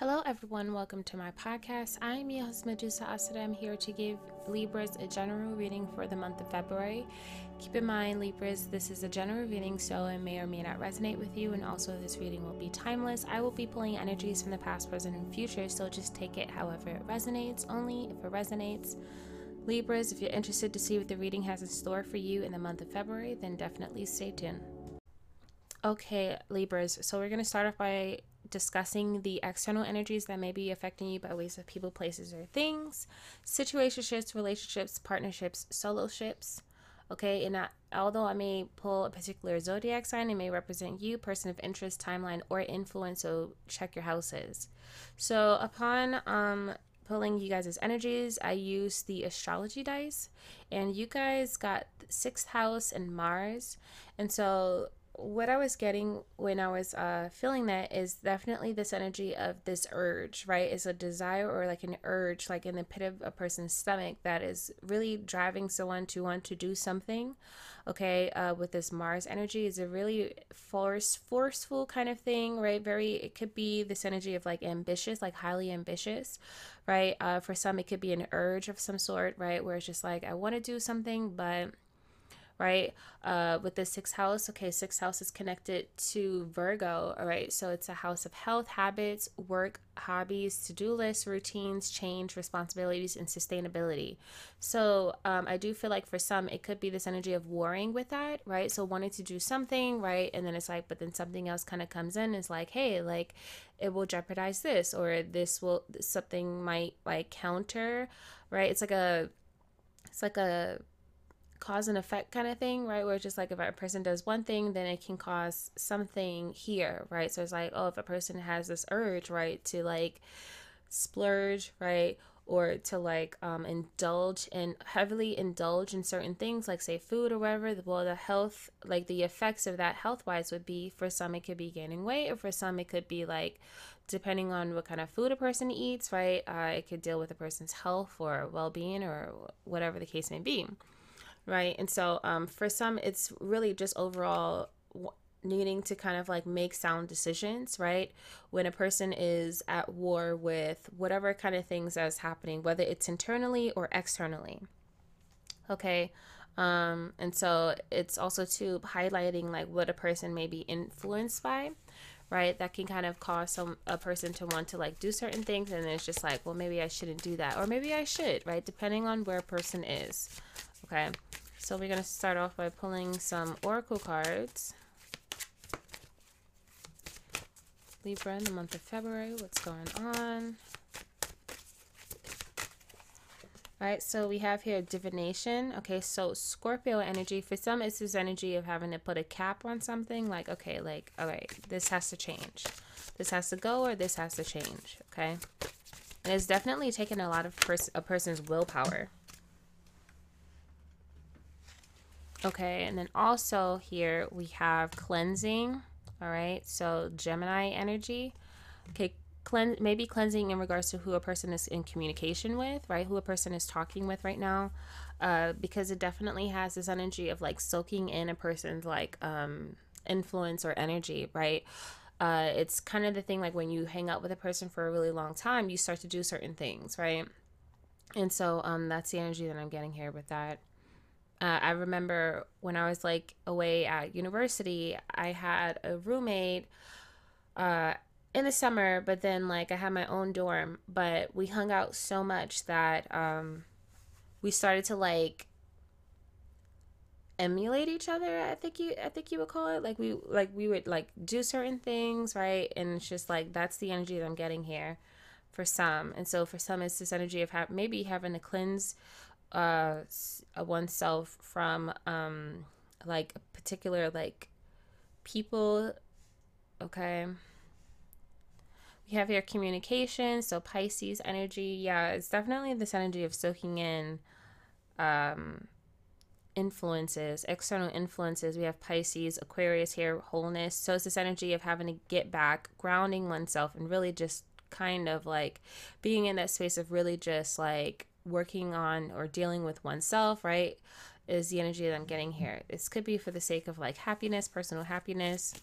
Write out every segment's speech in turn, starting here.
Hello, everyone. Welcome to my podcast. I'm your host, Medusa Asada. I'm here to give Libras a general reading for the month of February. Keep in mind, Libras, this is a general reading, so it may or may not resonate with you, and also this reading will be timeless. I will be pulling energies from the past, present, and future, so just take it however it resonates, only if it resonates. Libras, if you're interested to see what the reading has in store for you in the month of February, then definitely stay tuned. Okay, Libras, so we're going to start off by discussing the external energies that may be affecting you by ways of people, places, or things, situationships, relationships, partnerships, solo ships. Okay, and I, although I may pull a particular zodiac sign, it may represent you, person of interest, timeline, or influence. So check your houses. So upon um pulling you guys' energies, I used the astrology dice, and you guys got sixth house and Mars, and so what I was getting when I was uh, feeling that is definitely this energy of this urge, right? It's a desire or like an urge, like in the pit of a person's stomach, that is really driving someone to want to do something. Okay, uh, with this Mars energy, is a really force, forceful kind of thing, right? Very, it could be this energy of like ambitious, like highly ambitious, right? Uh, for some, it could be an urge of some sort, right? Where it's just like, I want to do something, but right? Uh, with the sixth house, okay, sixth house is connected to Virgo, all right? So it's a house of health, habits, work, hobbies, to do lists, routines, change, responsibilities, and sustainability. So um, I do feel like for some, it could be this energy of warring with that, right? So wanting to do something, right? And then it's like, but then something else kind of comes in, is like, hey, like it will jeopardize this, or this will, something might like counter, right? It's like a, it's like a cause and effect kind of thing, right? Where it's just like if a person does one thing, then it can cause something here, right? So it's like, oh, if a person has this urge, right, to like splurge, right? Or to like um, indulge and heavily indulge in certain things, like say food or whatever. Well, the health, like the effects of that health wise would be for some, it could be gaining weight, or for some, it could be like depending on what kind of food a person eats, right? Uh, it could deal with a person's health or well being or whatever the case may be right? And so um, for some, it's really just overall needing to kind of like make sound decisions, right? When a person is at war with whatever kind of things that's happening, whether it's internally or externally. Okay. Um, and so it's also to highlighting like what a person may be influenced by, right? That can kind of cause some a person to want to like do certain things, and it's just like, well, maybe I shouldn't do that, or maybe I should, right? Depending on where a person is. Okay. So we're going to start off by pulling some oracle cards. Libra in the month of February, what's going on? All right, so we have here divination. Okay, so Scorpio energy. For some, it's this energy of having to put a cap on something. Like, okay, like, all right, this has to change. This has to go or this has to change. Okay. And it's definitely taken a lot of pers- a person's willpower. Okay, and then also here we have cleansing. All right, so Gemini energy. Okay, cleanse maybe cleansing in regards to who a person is in communication with, right? Who a person is talking with right now, uh, because it definitely has this energy of like soaking in a person's like um influence or energy, right? Uh, it's kind of the thing like when you hang out with a person for a really long time, you start to do certain things, right? And so um, that's the energy that I'm getting here with that. Uh, I remember when I was like away at university, I had a roommate uh, in the summer, but then like I had my own dorm, but we hung out so much that um, we started to like emulate each other i think you i think you would call it. Like we like we would like do certain things right? And it's just like that's the energy that i'm getting here for some. And so for some it's this energy of ha- maybe having to cleanse uh, oneself from um, like particular like people. Okay. We have here communication, so Pisces energy. Yeah, it's definitely this energy of soaking in um, influences, external influences. We have Pisces, Aquarius here, wholeness. So it's this energy of having to get back, grounding oneself, and really just kind of like being in that space of really just like working on or dealing with oneself, right? Is the energy that I'm getting here. This could be for the sake of like happiness, personal happiness,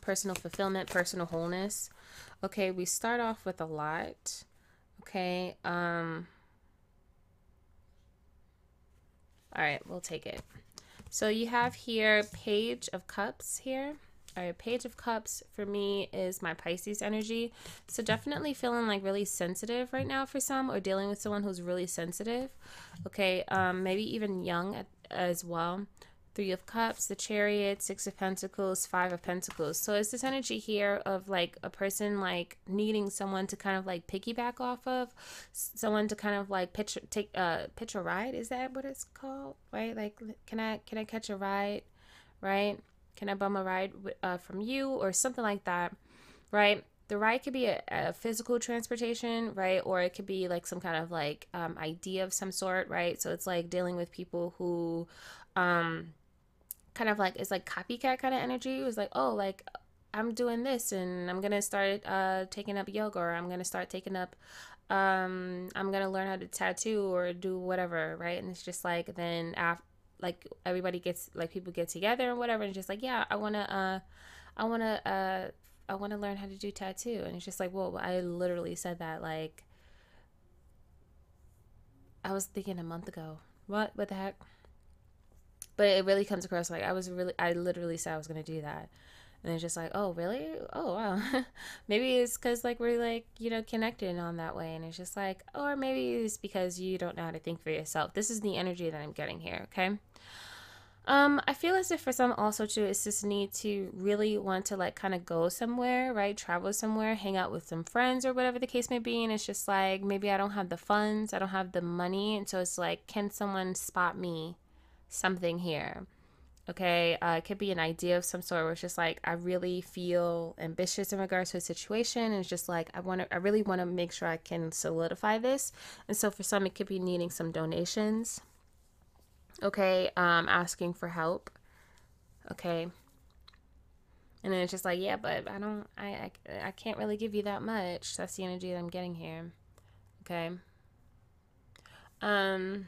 personal fulfillment, personal wholeness. Okay, we start off with a lot. Okay, um, all right, we'll take it. So you have here Page of Cups here. All right, Page of Cups for me is my Pisces energy. So definitely feeling like really sensitive right now for some or dealing with someone who's really sensitive. Okay, um, maybe even young at, as well. Three of Cups, the Chariot, Six of Pentacles, Five of Pentacles. So it's this energy here of like a person like needing someone to kind of like piggyback off of, someone to kind of like pitch take uh pitch a ride. Is that what it's called? Right? Like, can I can I catch a ride? Right? Can I bum a ride uh, from you or something like that? Right? the ride could be a, a, physical transportation, right? Or it could be like some kind of like um, idea of some sort, right? So it's like dealing with people who um, kind of like it's like copycat kind of energy. It was like, oh, like I'm doing this and I'm gonna start uh taking up yoga or I'm gonna start taking up um I'm gonna learn how to tattoo or do whatever, right? And it's just like then after like everybody gets like people get together and whatever and just like, yeah, I wanna uh I wanna uh I wanna learn how to do tattoo and it's just like, well I literally said that like I was thinking a month ago. What what the heck? but it really comes across like I was really I literally said I was gonna do that. And it's just like, oh, really? Oh, wow. maybe it's because, like, we're, like, you know, connected on that way. And it's just like, or maybe it's because you don't know how to think for yourself. This is the energy that I'm getting here, okay? Um, I feel as if for some also, too, it's this need to really want to, like, kind of go somewhere, right? Travel somewhere, hang out with some friends or whatever the case may be. And it's just like, maybe I don't have the funds, I don't have the money. And so it's like, can someone spot me? something here. Okay, uh, it could be an idea of some sort where it's just like I really feel ambitious in regards to a situation, and it's just like I want to, I really want to make sure I can solidify this. And so for some, it could be needing some donations. Okay, um, asking for help. Okay, and then it's just like yeah, but I don't, I, I, I can't really give you that much. That's the energy that I'm getting here. Okay. Um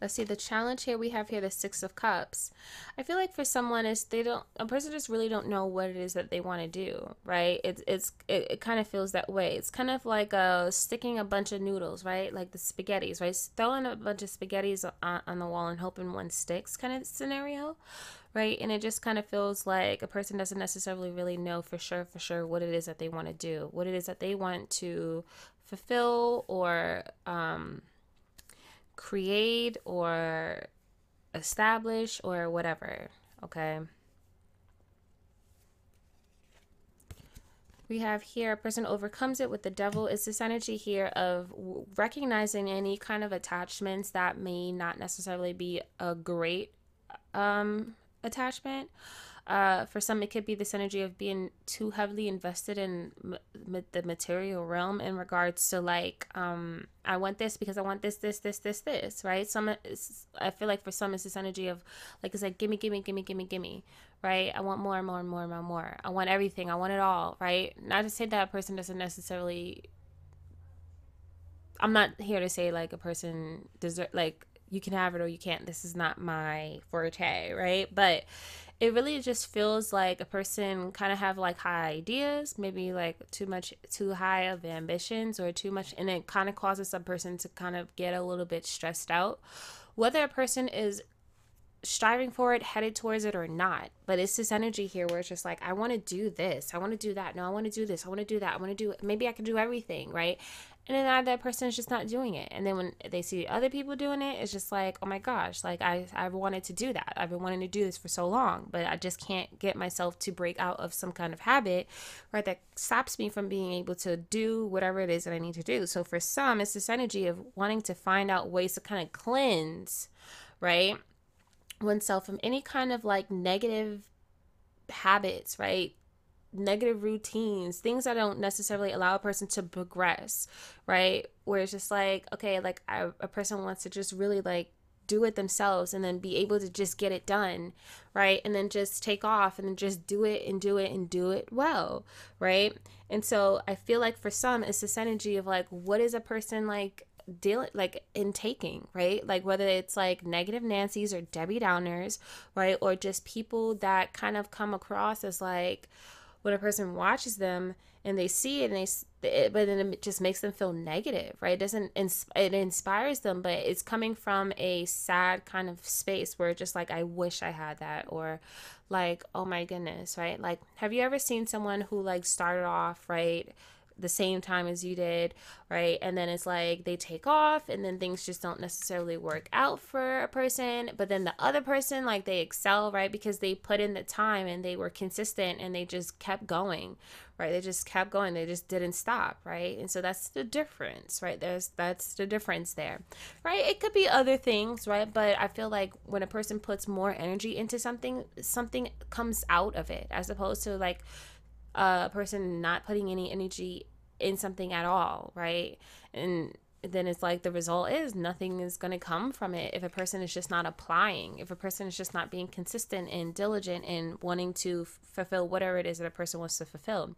Let's see the challenge here we have here the 6 of cups. I feel like for someone is they don't a person just really don't know what it is that they want to do, right? It's it's it, it kind of feels that way. It's kind of like uh sticking a bunch of noodles, right? Like the spaghettis, right? Throwing a bunch of spaghettis on, on the wall and hoping one sticks kind of scenario right? And it just kind of feels like a person doesn't necessarily really know for sure, for sure, what it is that they want to do, what it is that they want to fulfill or um, create or establish or whatever. Okay. we have here a person overcomes it with the devil is this energy here of recognizing any kind of attachments that may not necessarily be a great um attachment uh, for some, it could be this energy of being too heavily invested in the material realm in regards to like, um, I want this because I want this, this, this, this, this, right? Some, I feel like for some, it's this energy of like, it's like, gimme, gimme, gimme, gimme, gimme, right? I want more, and more, and more, and more, more. I want everything. I want it all, right? Not to say that person doesn't necessarily. I'm not here to say like a person deserve like you can have it or you can't. This is not my forte, right? But it really just feels like a person kind of have like high ideas, maybe like too much, too high of ambitions or too much, and it kind of causes a person to kind of get a little bit stressed out. Whether a person is striving for it, headed towards it or not. But it's this energy here where it's just like, I want to do this. I want to do that. No, I want to do this. I want to do that. I want to do maybe I can do everything, right? And then that person is just not doing it. And then when they see other people doing it, it's just like, oh my gosh, like I, I've wanted to do that. I've been wanting to do this for so long, but I just can't get myself to break out of some kind of habit, right? That stops me from being able to do whatever it is that I need to do. So for some, it's this energy of wanting to find out ways to kind of cleanse, right? Oneself from any kind of like negative habits, right? Negative routines, things that don't necessarily allow a person to progress, right? Where it's just like, okay, like I, a person wants to just really like do it themselves and then be able to just get it done, right? And then just take off and then just do it and do it and do it well, right? And so I feel like for some, it's this energy of like, what is a person like dealing like in taking right? Like whether it's like negative nancy's or debbie downers right? Or just people that kind of come across as like when a person watches them and they see it and they it, but then it just makes them feel negative right? It doesn't it inspires them but it's coming from a sad kind of space where just like i wish i had that or like oh my goodness right? Like have you ever seen someone who like started off right the same time as you did, right? And then it's like they take off and then things just don't necessarily work out for a person, but then the other person like they excel, right? Because they put in the time and they were consistent and they just kept going, right? They just kept going. They just didn't stop, right? And so that's the difference, right? There's that's the difference there. Right? It could be other things, right? But I feel like when a person puts more energy into something, something comes out of it as opposed to like a person not putting any energy in something at all, right? And then it's like the result is nothing is going to come from it if a person is just not applying, if a person is just not being consistent and diligent in wanting to f- fulfill whatever it is that a person wants to fulfill.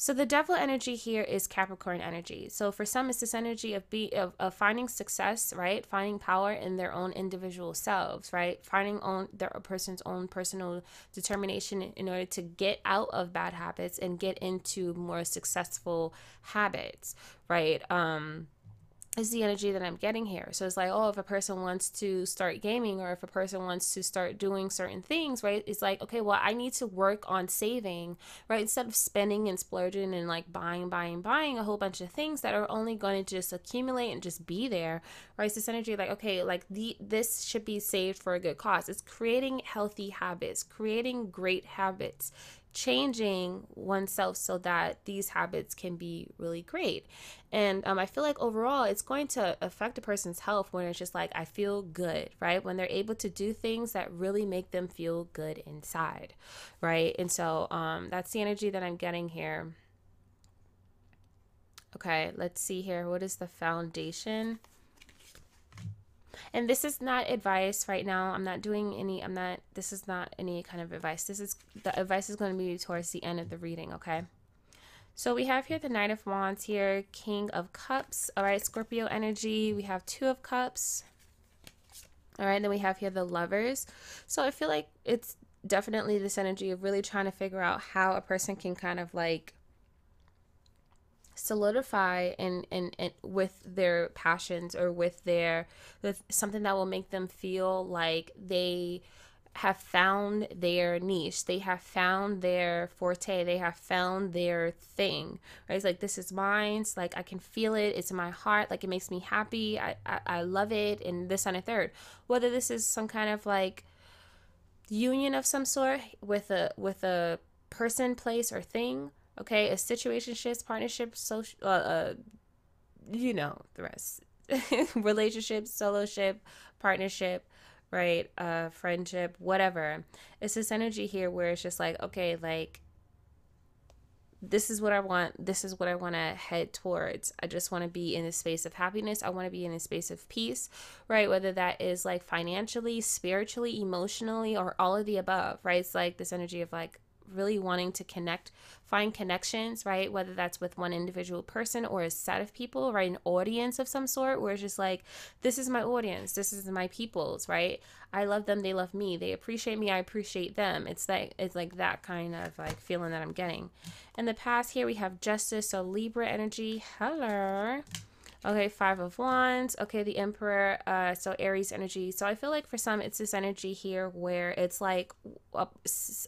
So the devil energy here is Capricorn energy. So for some, it's this energy of be of, of finding success, right? Finding power in their own individual selves, right? Finding own their a person's own personal determination in order to get out of bad habits and get into more successful habits, right? Um is the energy that I'm getting here. So it's like, oh, if a person wants to start gaming or if a person wants to start doing certain things, right? It's like, okay, well, I need to work on saving, right? Instead of spending and splurging and like buying, buying, buying a whole bunch of things that are only going to just accumulate and just be there, right? It's this energy like, okay, like the this should be saved for a good cause. It's creating healthy habits, creating great habits changing oneself so that these habits can be really great. And um, I feel like overall, it's going to affect a person's health when it's just like, I feel good, right? When they're able to do things that really make them feel good inside, right? And so um, that's the energy that I'm getting here. Okay, let's see here. What is the foundation? And this is not advice right now. I'm not doing any, I'm not, this is not any kind of advice. This is, the advice is going to be towards the end of the reading, okay? So we have here the Knight of Wands here, King of Cups. All right, Scorpio energy. We have Two of Cups. All right, then we have here the Lovers. So I feel like it's definitely this energy of really trying to figure out how a person can kind of like solidify and, and, and with their passions or with their with something that will make them feel like they have found their niche. They have found their forte. They have found their thing right? It's like this is mine. It's like i can feel it. It's in my heart. Like it makes me happy. I, I i love it. And this on a third. Whether this is some kind of like union of some sort with a with a person place or thing Okay, a situationships, partnerships, social, uh, uh, you know the rest. Relationships, soloship, partnership, right? Uh, friendship, whatever. It's this energy here where it's just like, okay, like this is what I want. This is what I want to head towards. I just want to be in a space of happiness. I want to be in a space of peace, right? Whether that is like financially, spiritually, emotionally, or all of the above, right? It's like this energy of like, really wanting to connect, find connections, right? Whether that's with one individual person or a set of people, right? An audience of some sort, where it's just like, this is my audience, this is my people's, right? I love them, they love me, they appreciate me, I appreciate them. It's like it's like that kind of like feeling that I'm getting. In the past here we have justice, so Libra energy. Hello. Okay, Five of Wands. Okay, the Emperor. Uh, so Aries energy. So I feel like for some, it's this energy here where it's like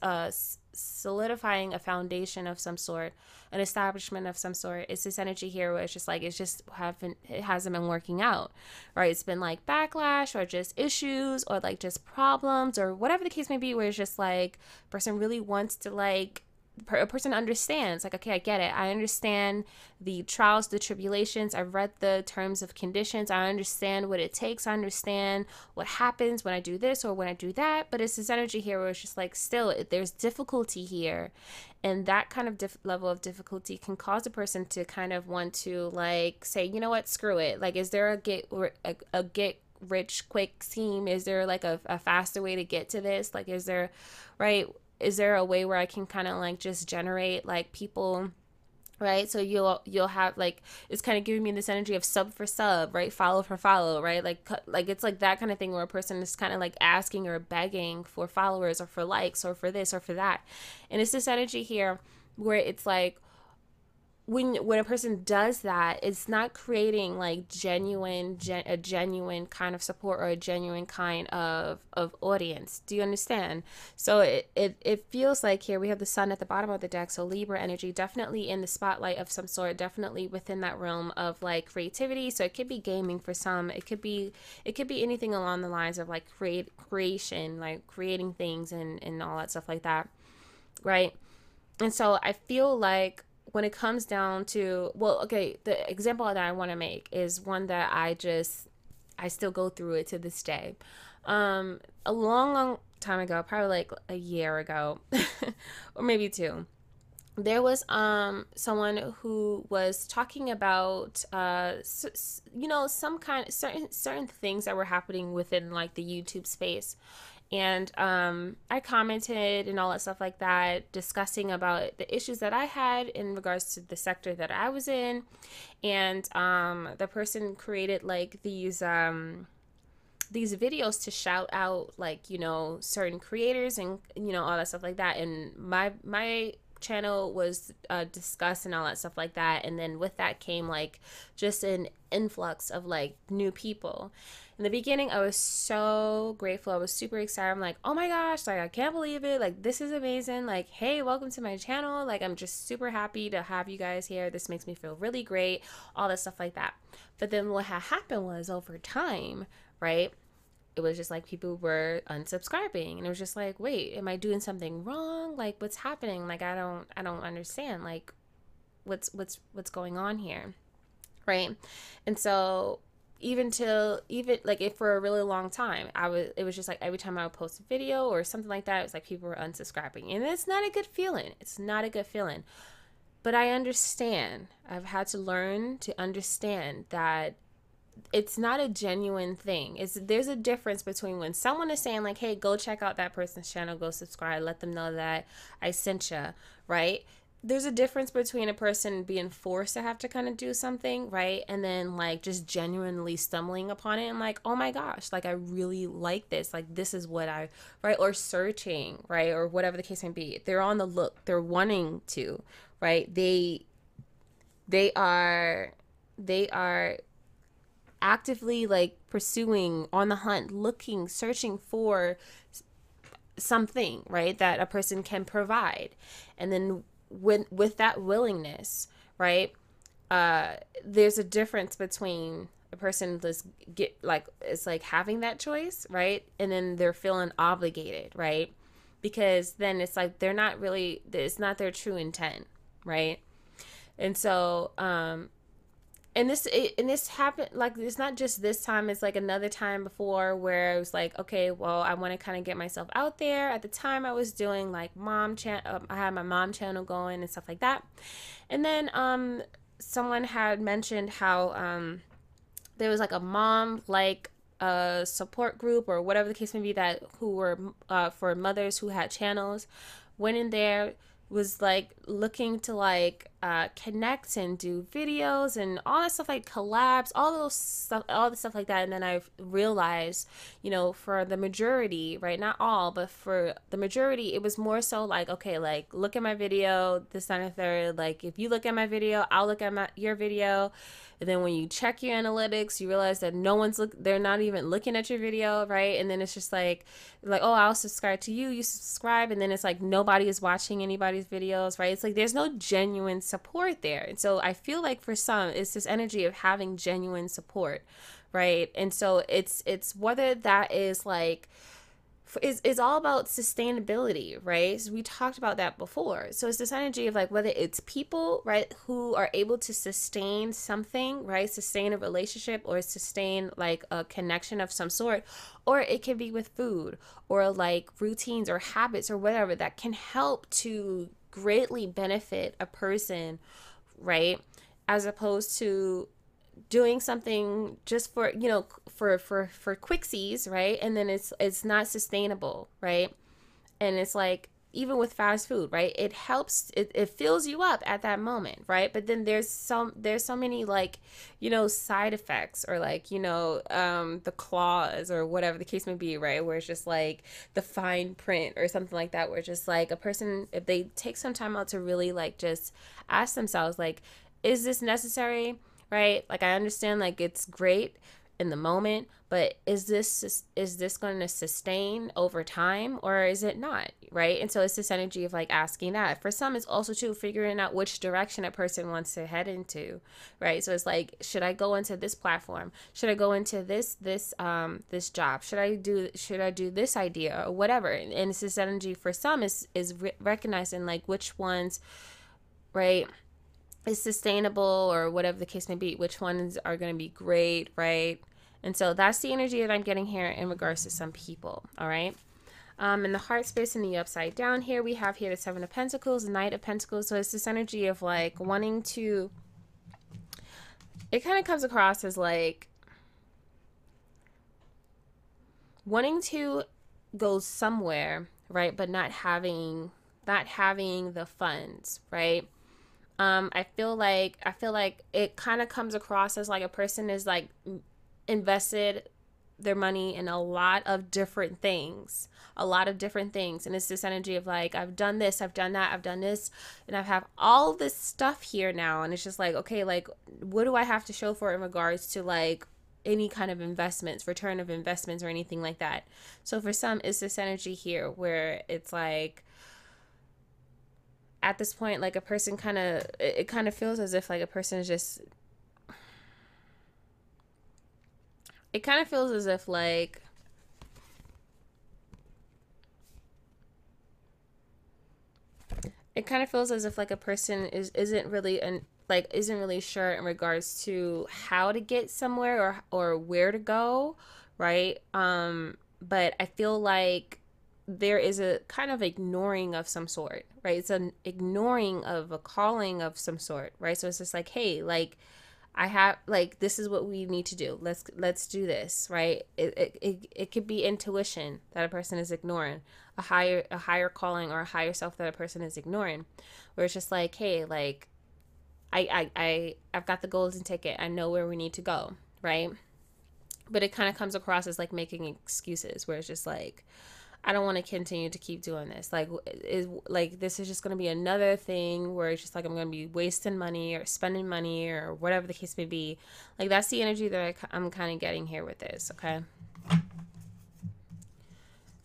uh, solidifying a foundation of some sort, an establishment of some sort. It's this energy here where it's just like it's just haven't it hasn't been working out, right? It's been like backlash or just issues or like just problems or whatever the case may be. Where it's just like person really wants to like a person understands like okay i get it. I understand the trials the tribulations. I've read the terms of conditions. I understand what it takes. I understand what happens when i do this or when i do that. But it's this energy here where it's just like still there's difficulty here. And that kind of diff- level of difficulty can cause a person to kind of want to like say you know what? Screw it. Like is there a get a, a get rich quick scheme? Is there like a, a faster way to get to this? Like is there right is there a way where I can kind of like just generate like people right? So you'll you'll have like it's kind of giving me this energy of sub for sub right? Follow for follow right? Like like it's like that kind of thing where a person is kind of like asking or begging for followers or for likes or for this or for that. And it's this energy here where it's like when when a person does that it's not creating like genuine gen, a genuine kind of support or a genuine kind of of audience. Do you understand? So it, it it feels like here we have the sun at the bottom of the deck so libra energy definitely in the spotlight of some sort definitely within that realm of like creativity. So it could be gaming for some. It could be it could be anything along the lines of like create creation like creating things and and all that stuff like that right? And so i feel like when it comes down to well okay the example that i want to make is one that i just i still go through it to this day. Um a long long time ago probably like a year ago or maybe two there was um someone who was talking about uh you know some kind certain certain things that were happening within like the YouTube space and um, I commented and all that stuff like that, discussing about the issues that I had in regards to the sector that I was in. And um, the person created like these um, these videos to shout out like you know certain creators and you know all that stuff like that. And my my channel was uh, discussed and all that stuff like that. And then with that came like just an influx of like new people in the beginning, I was so grateful. I was super excited. I'm like, oh my gosh, like I can't believe it. Like this is amazing. Like, hey, welcome to my channel. Like I'm just super happy to have you guys here. This makes me feel really great. All that stuff like that. But then what happened was over time, right? It was just like people were unsubscribing and it was just like, wait, am I doing something wrong? Like what's happening? Like I don't I don't understand. Like what's what's what's going on here? Right? And so even till even like if for a really long time i was it was just like every time i would post a video or something like that it was like people were unsubscribing and it's not a good feeling it's not a good feeling but i understand i've had to learn to understand that it's not a genuine thing it's there's a difference between when someone is saying like hey go check out that person's channel go subscribe let them know that i sent you right there's a difference between a person being forced to have to kind of do something, right? And then like just genuinely stumbling upon it and like, oh my gosh, like I really like this. Like this is what I, right? Or searching, right? Or whatever the case may be. They're on the look, they're wanting to, right? They, they are, they are actively like pursuing on the hunt, looking, searching for something, right? That a person can provide. And then with with that willingness, right? Uh, there's a difference between a person just get like it's like having that choice, right? And then they're feeling obligated, right? Because then it's like they're not really it's not their true intent, right? And so um and this it, and this happened like it's not just this time it's like another time before where it was like okay well i want to kind of get myself out there. At the time i was doing like mom chan um, i had my mom channel going and stuff like that. And then um someone had mentioned how um there was like a mom like a support group or whatever the case may be that who were uh, for mothers who had channels went in there was like looking to like uh, connect and do videos and all that stuff like collabs all those stuff all the stuff like that and then i realized you know for the majority right not all but for the majority it was more so like okay like look at my video this and the third like if you look at my video i'll look at my your video and then when you check your analytics, you realize that no one's look they're not even looking at your video, right? And then it's just like like, oh, I'll subscribe to you, you subscribe, and then it's like nobody is watching anybody's videos, right? It's like there's no genuine support there. And so I feel like for some it's this energy of having genuine support, right? And so it's it's whether that is like is, is all about sustainability, right? So we talked about that before. So it's this energy of like whether it's people, right, who are able to sustain something, right, sustain a relationship or sustain like a connection of some sort, or it can be with food or like routines or habits or whatever that can help to greatly benefit a person, right? As opposed to doing something just for you know for for for quicksies right and then it's it's not sustainable right and it's like even with fast food right? It helps it, it fills you up at that moment right? But then there's some there's so many like you know side effects or like you know um the clause or whatever the case may be right? Where it's just like the fine print or something like that where it's just like a person if they take some time out to really like just ask themselves like is this necessary right? Like i understand like it's great in the moment but is this is this going to sustain over time or is it not right? And so it's this energy of like asking that. For some it's also too figuring out which direction a person wants to head into right? So it's like should i go into this platform? Should i go into this this um this job? Should i do should i do this idea or whatever? And it's this energy for some is is re- recognizing like which ones right is sustainable or whatever the case may be which ones are going to be great right and so that's the energy that I'm getting here in regards to some people. All right. Um, in the heart space in the upside down here, we have here the Seven of Pentacles, the Knight of Pentacles. So it's this energy of like wanting to, it kind of comes across as like wanting to go somewhere, right? But not having, not having the funds, right? Um, I feel like, I feel like it kind of comes across as like a person is like invested their money in a lot of different things a lot of different things. And it's this energy of like i've done this i've done that i've done this and i have all this stuff here now. And it's just like okay like what do i have to show for in regards to like any kind of investments return of investments or anything like that? So for some it's this energy here where it's like at this point like a person kind of it kind of feels as if like a person is just it kind of feels as if like it kind of feels as if like a person is isn't really and like isn't really sure in regards to how to get somewhere or or where to go right? Um but i feel like there is a kind of ignoring of some sort right? It's an ignoring of a calling of some sort right? So it's just like hey like I have like this is what we need to do. Let's let's do this, right? It, it it it could be intuition that a person is ignoring, a higher a higher calling or a higher self that a person is ignoring, where it's just like, hey, like I I I I've got the golden ticket. I know where we need to go, right? But it kind of comes across as like making excuses, where it's just like, I don't want to continue to keep doing this. Like, is like this is just going to be another thing where it's just like I'm going to be wasting money or spending money or whatever the case may be. Like that's the energy that I, I'm kind of getting here with this. Okay.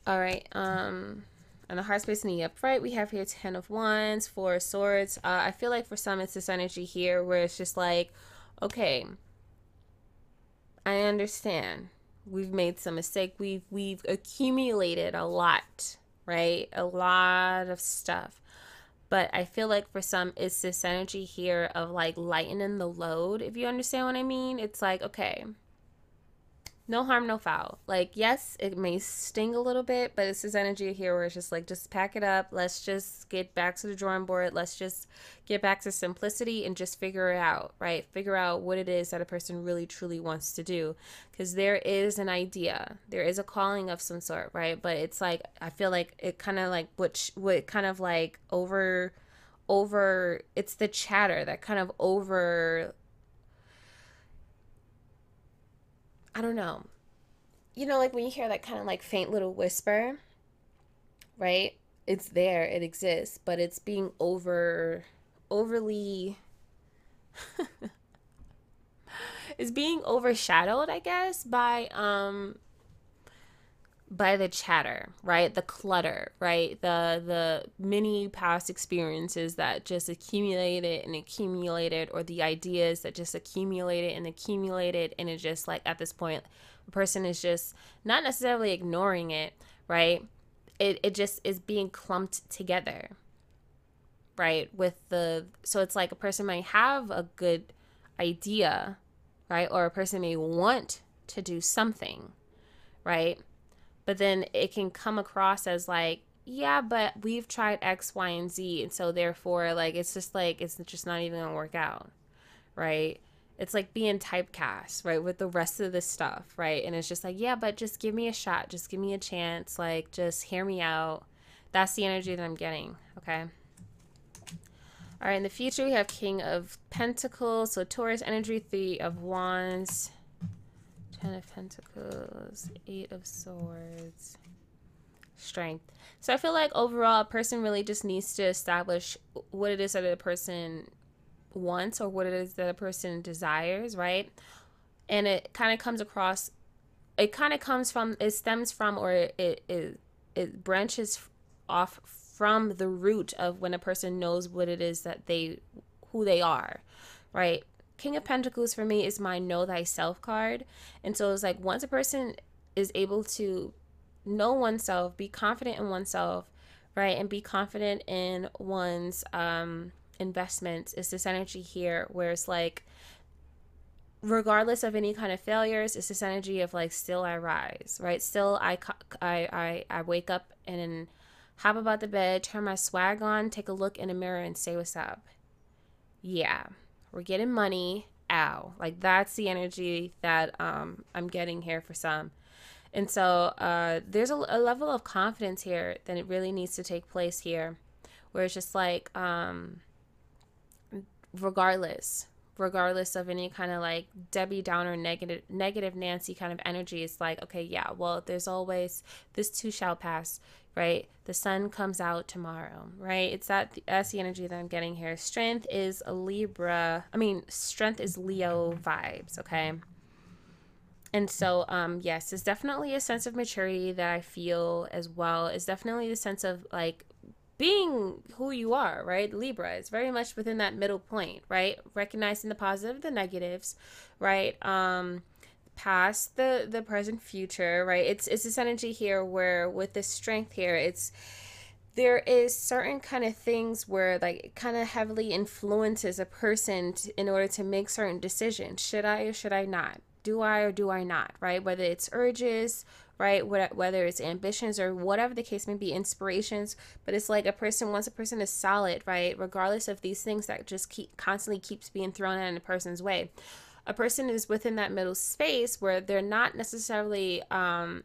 All right. Um, and the heart space in the upright, we have here Ten of Wands, Four of Swords. Uh, I feel like for some, it's this energy here where it's just like, okay, I understand we've made some mistake we've we've accumulated a lot right? A lot of stuff. But i feel like for some it's this energy here of like lightening the load if you understand what i mean. It's like okay no harm, no foul. Like, yes, it may sting a little bit, but it's this energy here where it's just like, just pack it up. Let's just get back to the drawing board. Let's just get back to simplicity and just figure it out, right? Figure out what it is that a person really truly wants to do. Because there is an idea, there is a calling of some sort, right? But it's like, I feel like it kind of like, which, what kind of like over, over, it's the chatter that kind of over I don't know. You know, like when you hear that kind of like faint little whisper, right? It's there, it exists, but it's being over overly is being overshadowed, I guess, by um by the chatter, right? The clutter, right? The the many past experiences that just accumulated and accumulated or the ideas that just accumulated and accumulated and it just like at this point the person is just not necessarily ignoring it, right? It it just is being clumped together. Right? With the so it's like a person might have a good idea, right? Or a person may want to do something, right? But then it can come across as like yeah but we've tried x y and z and so therefore like it's just like it's just not even gonna work out right it's like being typecast right with the rest of this stuff right and it's just like yeah but just give me a shot just give me a chance like just hear me out That's the energy that I'm getting. Okay. All right, in the future, we have King of Pentacles. So Taurus energy, Three of Wands, Ten of Pentacles, Eight of Swords, Strength. So I feel like overall, a person really just needs to establish what it is that a person wants or what it is that a person desires, right? And it kind of comes across, it kind of comes from, it stems from, or it, it, it branches off from the root of when a person knows what it is that they who they are, right? King of Pentacles for me is my know thyself card. And so it's like once a person is able to know oneself, be confident in oneself, right? And be confident in one's um investments is this energy here where it's like regardless of any kind of failures it's this energy of like still i rise right still i i i, I wake up and hop about the bed, turn my swag on, take a look in a mirror, and say what's up. Yeah, we're getting money. Ow. Like that's the energy that um, I'm getting here for some. And so uh, there's a, a, level of confidence here that it really needs to take place here, where it's just like, um, regardless, regardless of any kind of like Debbie Downer negative negative Nancy kind of energy, it's like, okay, yeah, well, there's always this too shall pass right? The sun comes out tomorrow, right? It's that that's the energy that I'm getting here. Strength is a Libra. I mean, strength is Leo vibes, okay? And so, um, yes, it's definitely a sense of maturity that I feel as well. It's definitely the sense of like being who you are, right? Libra is very much within that middle point, right? Recognizing the positive, the negatives, right? Um, past the the present future right? It's it's this energy here where with this strength here it's there is certain kind of things where like it kind of heavily influences a person in order to make certain decisions. Should i or should i not? Do i or do i not right? Whether it's urges right? Whether it's ambitions or whatever the case may be inspirations. But it's like a person once a person is solid right? Regardless of these things that just keep constantly keeps being thrown in a person's way a person is within that middle space where they're not necessarily um,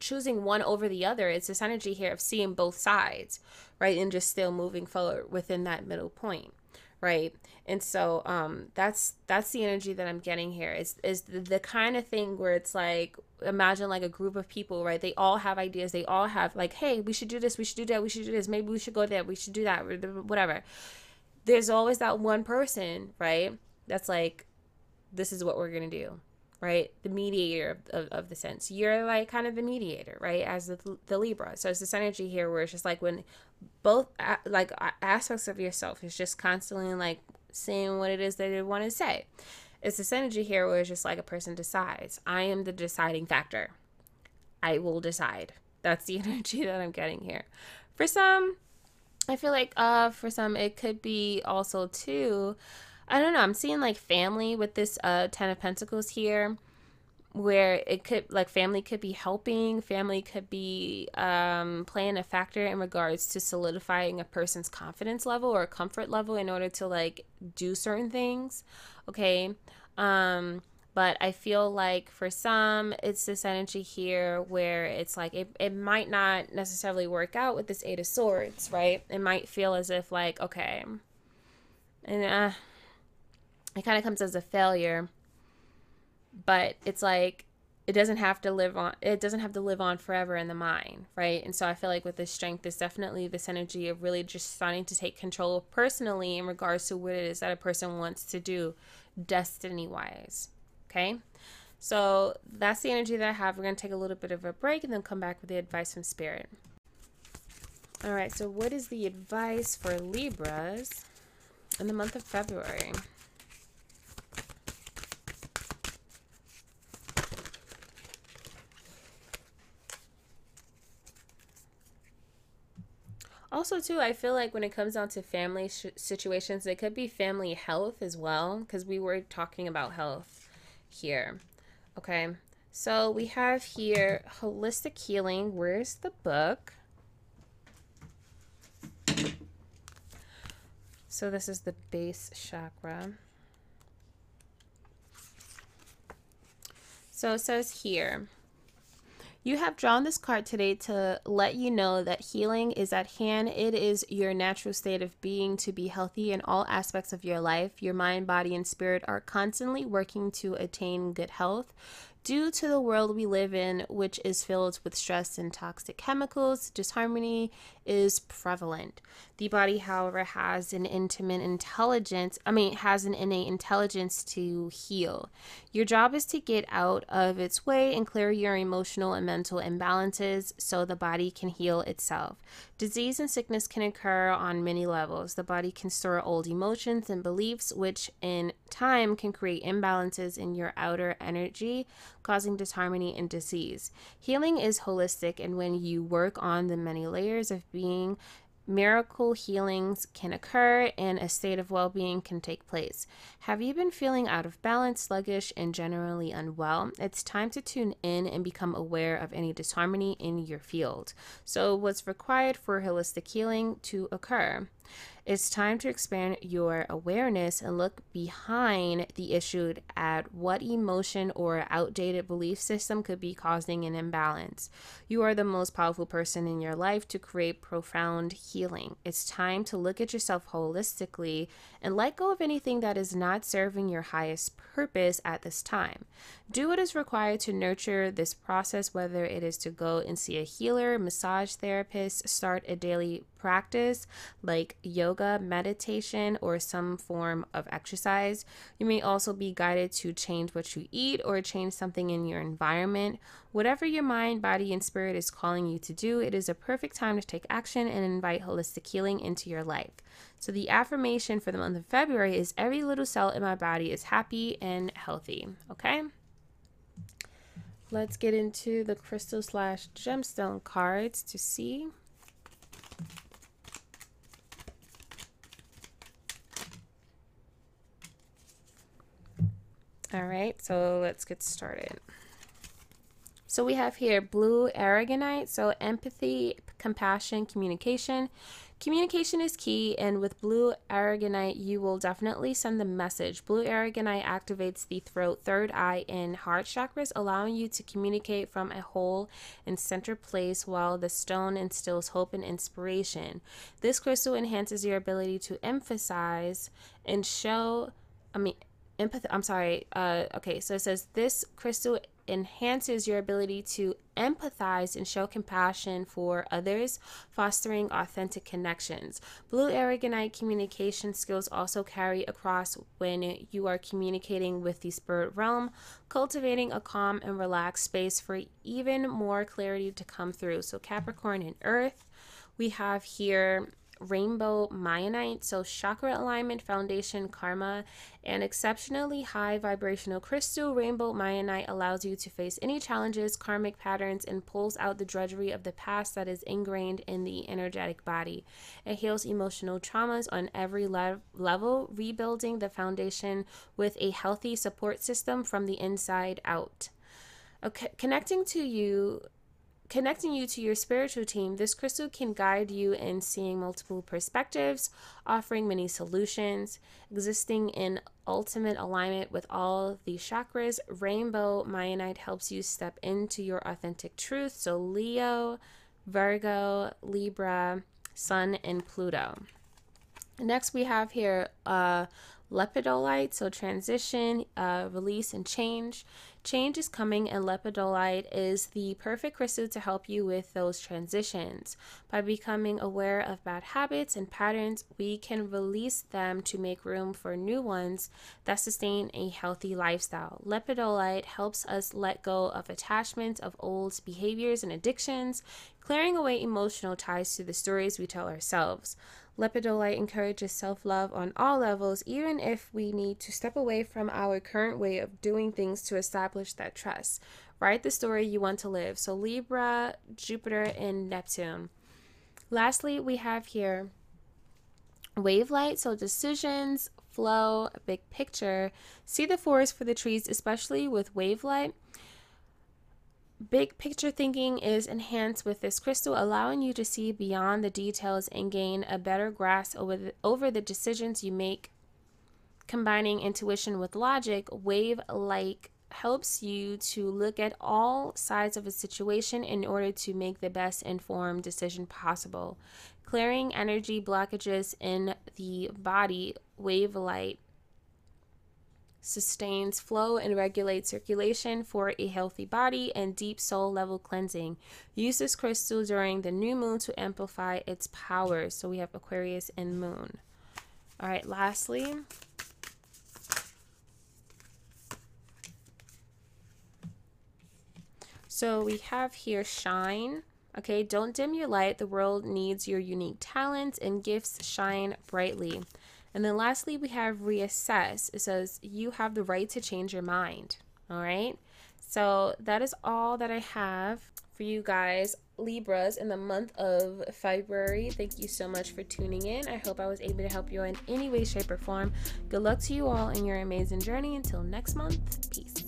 choosing one over the other. It's this energy here of seeing both sides, right? And just still moving forward within that middle point right? And so um that's that's the energy that i'm getting here. Is is the, the kind of thing where it's like imagine like a group of people right? They all have ideas. They all have like hey we should do this. We should do that. We should do this. Maybe we should go there. We should do that. Whatever. There's always that one person right that's like this is what we're going to do right? The mediator of, of, of, the sense. You're like kind of the mediator right? As the, the libra. So it's this energy here where it's just like when both like aspects of yourself is just constantly like saying what it is that they want to say. It's this energy here where it's just like a person decides. I am the deciding factor. I will decide. That's the energy that i'm getting here. For some i feel like uh for some it could be also too I don't know. I'm seeing like family with this uh Ten of Pentacles here where it could like family could be helping family could be um, playing a factor in regards to solidifying a person's confidence level or comfort level in order to like do certain things okay um but i feel like for some it's this energy here where it's like it, it might not necessarily work out with this eight of swords right it might feel as if like okay and uh it kind of comes as a failure but it's like it doesn't have to live on it doesn't have to live on forever in the mind right? And so i feel like with this strength is definitely this energy of really just starting to take control personally in regards to what it is that a person wants to do destiny wise okay? So that's the energy that i have. We're going to take a little bit of a break and then come back with the advice from spirit. All right so what is the advice for libras in the month of february also too i feel like when it comes down to family sh- situations it could be family health as well because we were talking about health here okay? So we have here holistic healing. Where's the book? So this is the base chakra. So it says here You have drawn this card today to let you know that healing is at hand. It is your natural state of being to be healthy in all aspects of your life. Your mind, body, and spirit are constantly working to attain good health. Due to the world we live in, which is filled with stress and toxic chemicals, disharmony is prevalent. The body, however, has an intimate intelligence, I mean, has an innate intelligence to heal. Your job is to get out of its way and clear your emotional and mental imbalances so the body can heal itself. Disease and sickness can occur on many levels. The body can store old emotions and beliefs, which in time can create imbalances in your outer energy causing disharmony and disease. Healing is holistic, and when you work on the many layers of being, miracle healings can occur and a state of well being can take place. Have you been feeling out of balance, sluggish, and generally unwell? It's time to tune in and become aware of any disharmony in your field. So, what's required for holistic healing to occur? It's time to expand your awareness and look behind the issue at what emotion or outdated belief system could be causing an imbalance. You are the most powerful person in your life to create profound healing. It's time to look at yourself holistically and let go of anything that is not serving your highest purpose at this time. Do what is required to nurture this process, whether it is to go and see a healer, massage therapist, start a daily practice like yoga, meditation, or some form of exercise. You may also be guided to change what you eat or change something in your environment. Whatever your mind, body, and spirit is calling you to do, it is a perfect time to take action and invite holistic healing into your life. So, the affirmation for the month of February is every little cell in my body is happy and healthy. Okay? Let's get into the crystal slash gemstone cards to see All right, so let's get started. So we have here blue aragonite, so empathy, compassion, communication. Communication is key, and with blue aragonite, you will definitely send the message. Blue aragonite activates the throat, third eye, and heart chakras, allowing you to communicate from a whole and center place, while the stone instills hope and inspiration. This crystal enhances your ability to emphasize and show, I mean, empathy i'm sorry uh, okay so it says this crystal enhances your ability to empathize and show compassion for others fostering authentic connections. Blue aragonite communication skills also carry across when you are communicating with the spirit realm cultivating a calm and relaxed space for even more clarity to come through. So capricorn and earth we have here rainbow Mayanite, so chakra alignment, foundation, karma, an exceptionally high vibrational crystal. Rainbow Mayanite allows you to face any challenges, karmic patterns, and pulls out the drudgery of the past that is ingrained in the energetic body. It heals emotional traumas on every le- level, rebuilding the foundation with a healthy support system from the inside out. Okay, connecting to you Connecting you to your spiritual team, this crystal can guide you in seeing multiple perspectives, offering many solutions, existing in ultimate alignment with all the chakras. Rainbow Mayanite helps you step into your authentic truth. So, Leo, Virgo, Libra, Sun, and Pluto. Next, we have here uh, lepidolite, so transition, uh, release, and change. Change is coming, and lepidolite is the perfect crystal to help you with those transitions. By becoming aware of bad habits and patterns, we can release them to make room for new ones that sustain a healthy lifestyle. Lepidolite helps us let go of attachments of old behaviors and addictions, clearing away emotional ties to the stories we tell ourselves. Lepidolite encourages self love on all levels, even if we need to step away from our current way of doing things to establish that trust. Write the story you want to live. So, Libra, Jupiter, and Neptune. Lastly, we have here wavellite. so decisions, flow, big picture. See the forest for the trees, especially with Wavellite. Big picture thinking is enhanced with this crystal, allowing you to see beyond the details and gain a better grasp over the, over the decisions you make. Combining intuition with logic, wavellite helps you to look at all sides of a situation in order to make the best informed decision possible. Clearing energy blockages in the body, wavellite sustains flow and regulates circulation for a healthy body and deep soul level cleansing. Use this crystal during the new moon to amplify its power. So we have Aquarius and moon. All right, lastly, so we have here shine. Okay, don't dim your light. The world needs your unique talents and gifts shine brightly. And then lastly, we have reassess. It says you have the right to change your mind. All right. So that is all that I have for you guys, Libras, in the month of February. Thank you so much for tuning in. I hope I was able to help you in any way, shape, or form. Good luck to you all in your amazing journey. Until next month, peace.